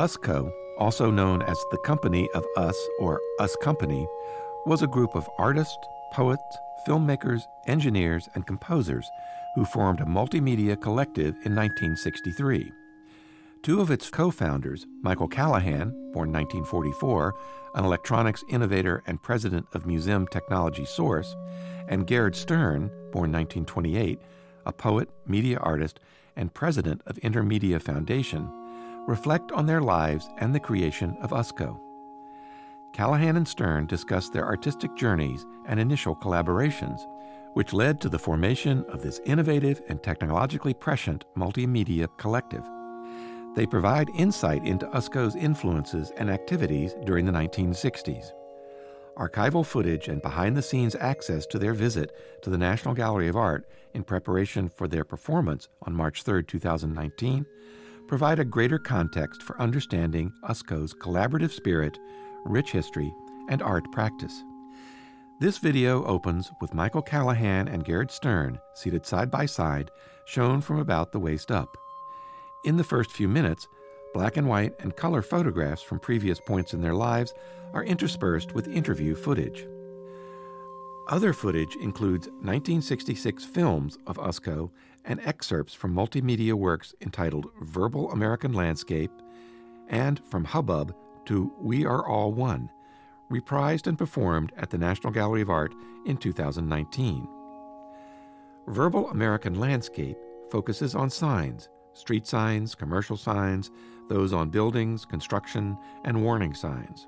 USCO, also known as the Company of Us or Us Company, was a group of artists, poets, filmmakers, engineers, and composers who formed a multimedia collective in 1963. Two of its co founders, Michael Callahan, born 1944, an electronics innovator and president of Museum Technology Source, and Gerhard Stern, born 1928, a poet, media artist, and president of Intermedia Foundation, reflect on their lives and the creation of USCO. Callahan and Stern discuss their artistic journeys and initial collaborations, which led to the formation of this innovative and technologically prescient multimedia collective. They provide insight into USCO's influences and activities during the 1960s. Archival footage and behind the scenes access to their visit to the National Gallery of Art in preparation for their performance on March 3, 2019, provide a greater context for understanding USCO's collaborative spirit, rich history, and art practice. This video opens with Michael Callahan and Gerhard Stern seated side by side, shown from about the waist up. In the first few minutes, black and white and color photographs from previous points in their lives are interspersed with interview footage. Other footage includes 1966 films of USCO and excerpts from multimedia works entitled Verbal American Landscape and From Hubbub to We Are All One, reprised and performed at the National Gallery of Art in 2019. Verbal American Landscape focuses on signs, street signs, commercial signs, those on buildings, construction, and warning signs.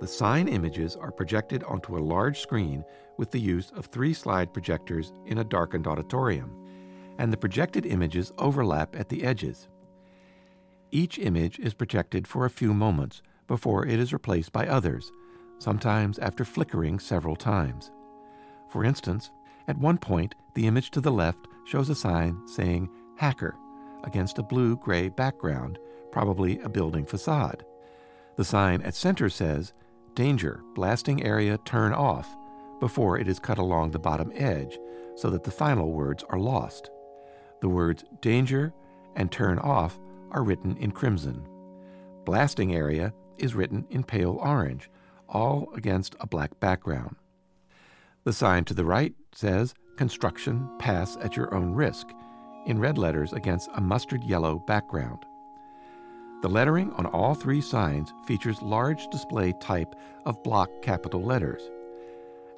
The sign images are projected onto a large screen with the use of three slide projectors in a darkened auditorium, and the projected images overlap at the edges. Each image is projected for a few moments before it is replaced by others, sometimes after flickering several times. For instance, at one point, the image to the left shows a sign saying Hacker against a blue gray background, probably a building facade. The sign at center says Danger, blasting area turn off before it is cut along the bottom edge so that the final words are lost. The words danger and turn off are written in crimson. Blasting area is written in pale orange, all against a black background. The sign to the right says Construction Pass at Your Own Risk in red letters against a mustard yellow background. The lettering on all three signs features large display type of block capital letters.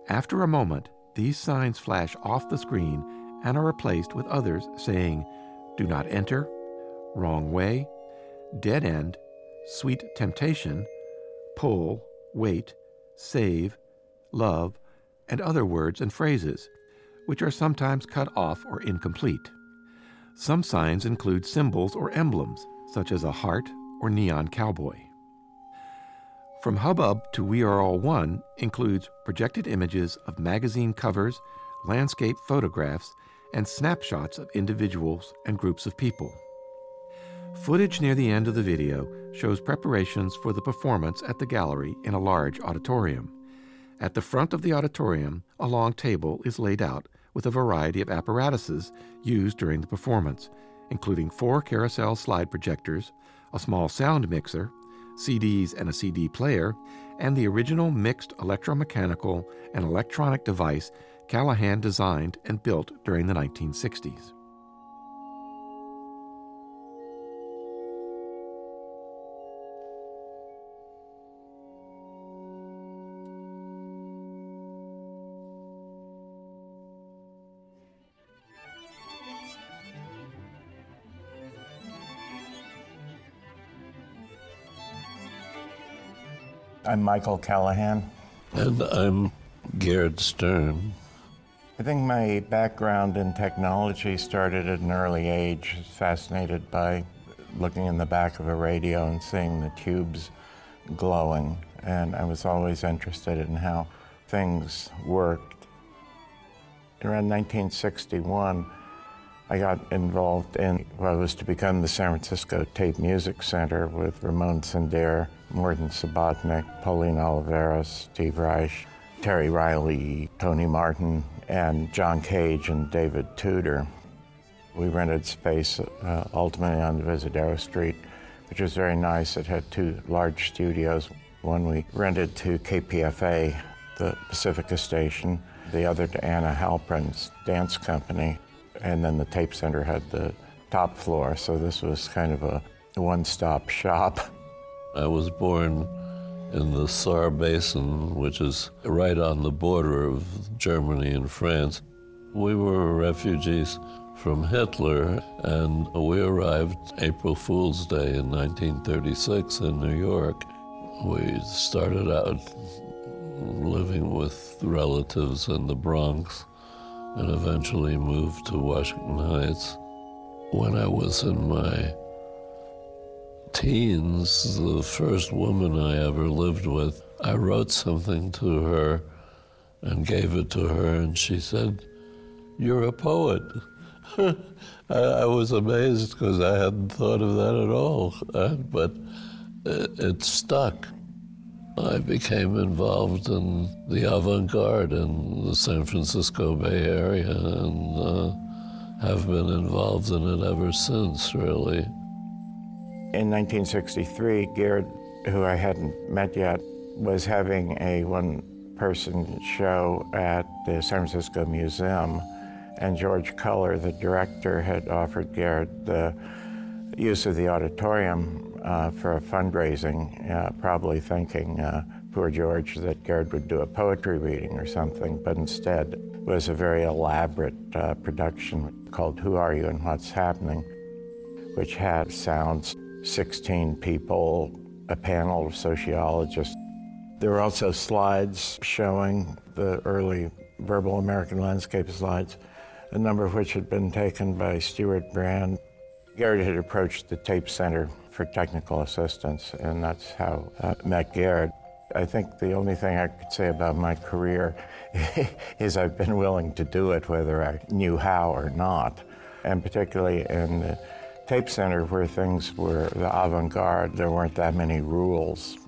After a moment, these signs flash off the screen and are replaced with others saying, Do not enter, Wrong way, Dead end, Sweet temptation, Pull, Wait, Save, Love, and other words and phrases, which are sometimes cut off or incomplete. Some signs include symbols or emblems, such as a heart or neon cowboy. From Hubbub to We Are All One includes projected images of magazine covers, landscape photographs, and snapshots of individuals and groups of people. Footage near the end of the video shows preparations for the performance at the gallery in a large auditorium. At the front of the auditorium, a long table is laid out with a variety of apparatuses used during the performance, including four carousel slide projectors, a small sound mixer, CDs and a CD player, and the original mixed electromechanical and electronic device Callahan designed and built during the 1960s. I'm Michael Callahan. And I'm Gerhard Stern. I think my background in technology started at an early age. Fascinated by looking in the back of a radio and seeing the tubes glowing. And I was always interested in how things worked. Around 1961, I got involved in what was to become the San Francisco Tape Music Center with Ramon Sendero Morton Subotnick, Pauline Oliveros, Steve Reich, Terry Riley, Tony Martin, and John Cage and David Tudor. We rented space uh, ultimately on Visadero Street which was very nice. It had two large studios. One we rented to KPFA, the Pacifica station, the other to Anna Halprin's dance company, and then the tape center had the top floor. So this was kind of a one stop shop. I was born in the Saar Basin, which is right on the border of Germany and France. We were refugees from Hitler, and we arrived April Fool's Day in 1936 in New York. We started out living with relatives in the Bronx and eventually moved to Washington Heights. When I was in my teens, the first woman I ever lived with, I wrote something to her and gave it to her, and she said, You're a poet. I, I, was amazed because I hadn't thought of that at all, but it, it, stuck. I became involved in the avant garde in the San Francisco Bay Area and uh, have been involved in it ever since, really. In 1963, Gerd, who I hadn't met yet, was having a one person show at the San Francisco Museum and George Culler, the director, had offered Gerd the use of the auditorium uh, for a fundraising, uh, probably thinking, uh, poor George, that Gerd would do a poetry reading or something, but instead was a very elaborate uh, production called Who Are You and What's Happening, which had sounds, 16 people, a panel of sociologists. There were also slides showing the early verbal American landscape slides a number of which had been taken by Stewart Brand. Gerd had approached the tape center for technical assistance, and that's how I met Gerd. I think the only thing I could say about my career is I've been willing to do it whether I knew how or not. And particularly in the tape center where things were the avant garde, there weren't that many rules.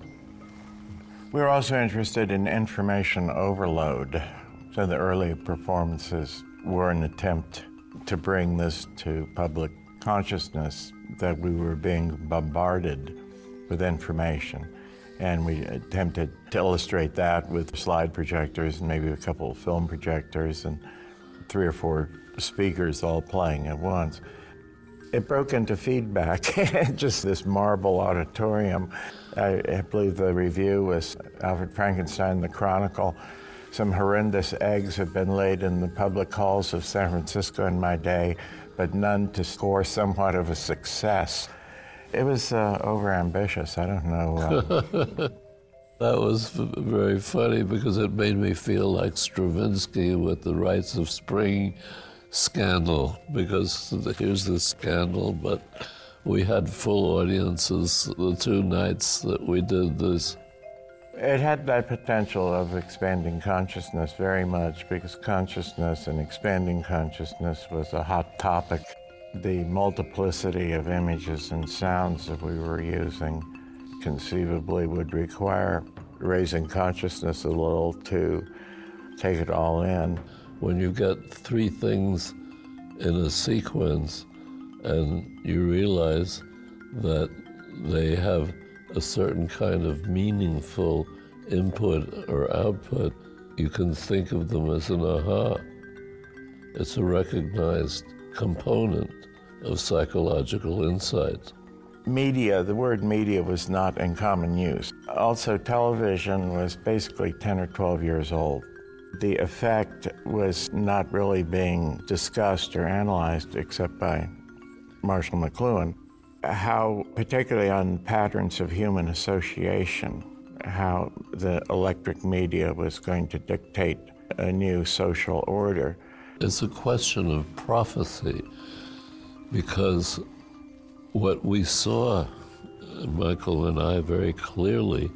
We were also interested in information overload. So the early performances were an attempt to bring this to public consciousness that we were being bombarded with information. And we attempted to illustrate that with slide projectors and maybe a couple of film projectors and three or four speakers all playing at once. It broke into feedback, just this marble auditorium. I, I believe the review was Alfred Frankenstein, the Chronicle some horrendous eggs have been laid in the public halls of San Francisco in my day, but none to score somewhat of a success. It was uh, overambitious. I don't know. Uh... that was very funny because it made me feel like Stravinsky with the Rites of Spring scandal. Because here's the scandal, but we had full audiences the two nights that we did this. It had that potential of expanding consciousness very much because consciousness and expanding consciousness was a hot topic. The multiplicity of images and sounds that we were using conceivably would require raising consciousness a little to take it all in. When you get three things in a sequence and you realize that they have a certain kind of meaningful input or output, you can think of them as an aha. It's a recognized component of psychological insight. Media, the word media was not in common use. Also, television was basically 10 or 12 years old. The effect was not really being discussed or analyzed except by Marshall McLuhan how, particularly on patterns of human association, how the electric media was going to dictate a new social order. It's a question of prophecy because what we saw, Michael and I, very clearly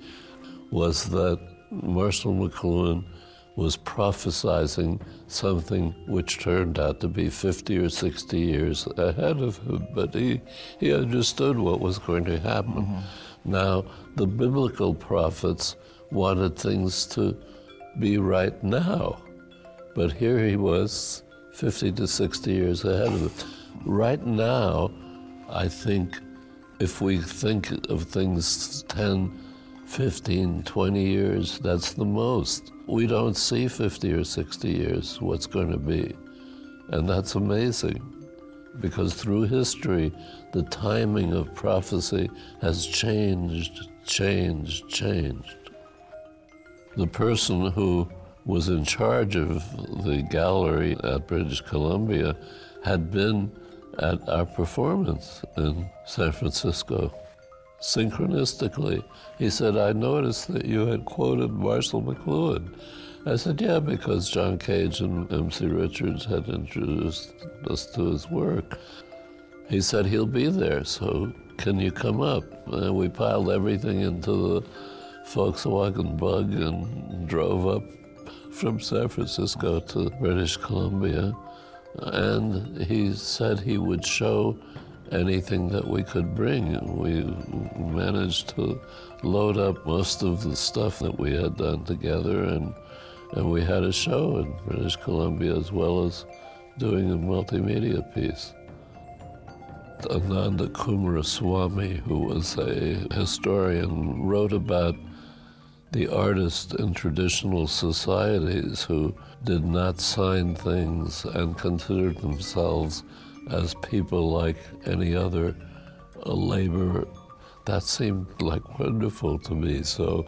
was that Marshall McLuhan was prophesizing something which turned out to be 50 or 60 years ahead of him, but he, he understood what was going to happen. Mm-hmm. Now, the biblical prophets wanted things to be right now, but here he was 50 to 60 years ahead of it. Right now, I think if we think of things 10, 15, 20 years, that's the most. We don't see 50 or 60 years what's going to be. And that's amazing because through history, the timing of prophecy has changed, changed, changed. The person who was in charge of the gallery at British Columbia had been at our performance in San Francisco. Synchronistically, he said, I noticed that you had quoted Marshall McLuhan. I said, Yeah, because John Cage and MC Richards had introduced us to his work. He said, He'll be there, so can you come up? And we piled everything into the Volkswagen bug and drove up from San Francisco to British Columbia. And he said he would show anything that we could bring. We managed to load up most of the stuff that we had done together, and, and we had a show in British Columbia as well as doing a multimedia piece. Ananda Coomaraswamy, who was a historian, wrote about the artists in traditional societies who did not sign things and considered themselves as people like any other uh, labor. That seemed like wonderful to me. So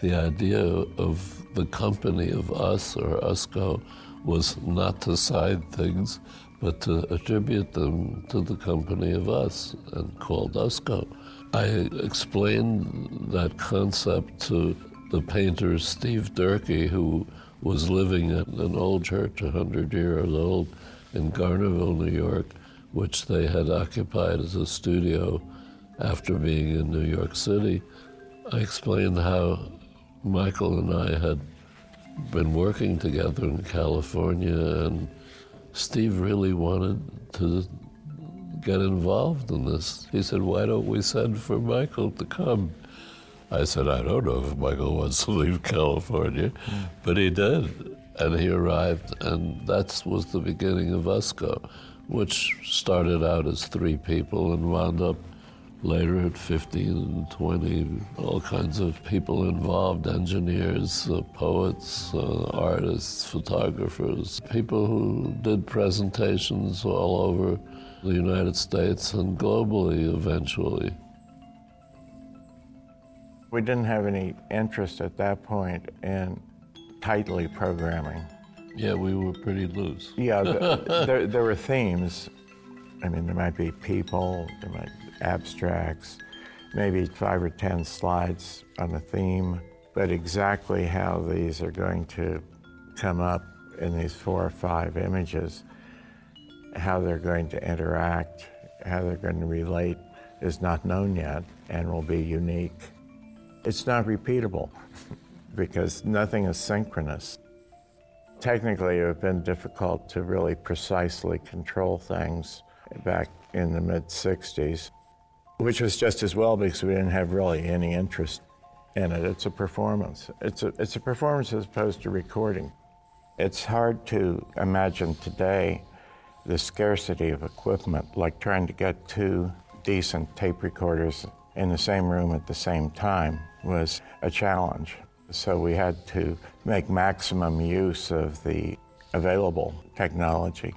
the idea of the company of us or USCO was not to sign things, but to attribute them to the company of us and called USCO. I explained that concept to the painter Steve Durkee, who was living in an old church, 100 years old, in Garnerville, New York, which they had occupied as a studio after being in New York City. I explained how Michael and I had been working together in California, and Steve really wanted to get involved in this. He said, Why don't we send for Michael to come? I said, I don't know if Michael wants to leave California, but he did. And he arrived, and that was the beginning of USCO, which started out as three people and wound up later at 15 and 20, all kinds of people involved engineers, uh, poets, uh, artists, photographers, people who did presentations all over the United States and globally eventually. We didn't have any interest at that point in tightly programming. Yeah, we were pretty loose. Yeah, the, there, there were themes. I mean, there might be people, there might be abstracts, maybe five or ten slides on a theme, but exactly how these are going to come up in these four or five images, how they're going to interact, how they're going to relate is not known yet and will be unique. It's not repeatable because nothing is synchronous. Technically, it would have been difficult to really precisely control things back in the mid 60s, which was just as well because we didn't have really any interest in it. It's a performance. It's a, it's a performance as opposed to recording. It's hard to imagine today the scarcity of equipment, like trying to get two decent tape recorders in the same room at the same time was a challenge. So we had to make maximum use of the available technology.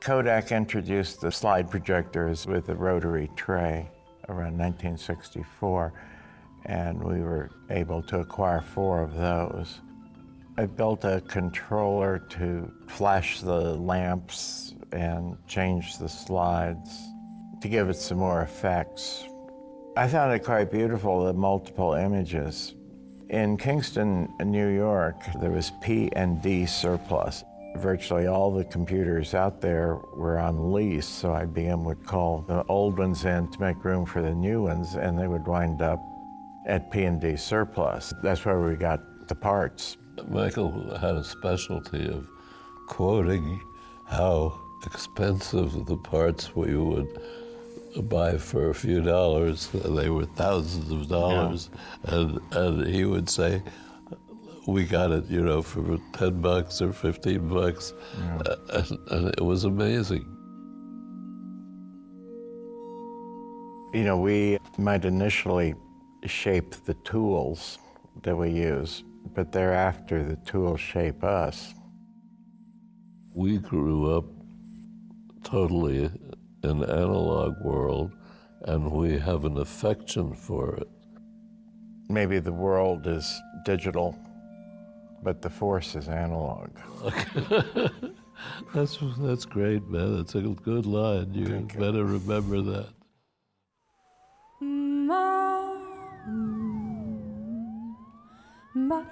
Kodak introduced the slide projectors with a rotary tray around 1964, and we were able to acquire four of those. I built a controller to flash the lamps and change the slides to give it some more effects I found it quite beautiful, the multiple images. In Kingston, New York, there was P and D surplus. Virtually all the computers out there were on lease, so IBM would call the old ones in to make room for the new ones, and they would wind up at P and D surplus. That's where we got the parts. Michael had a specialty of quoting how expensive the parts we would buy for a few dollars. They were thousands of dollars, yeah. and and he would say, "We got it, you know, for ten bucks or fifteen bucks," yeah. and, and it was amazing. You know, we might initially shape the tools that we use, but thereafter the tools shape us. We grew up totally in analog world and we have an affection for it. Maybe the world is digital, but the force is analog. that's that's great, man. That's a good line. You Thank you. better remember that. Ma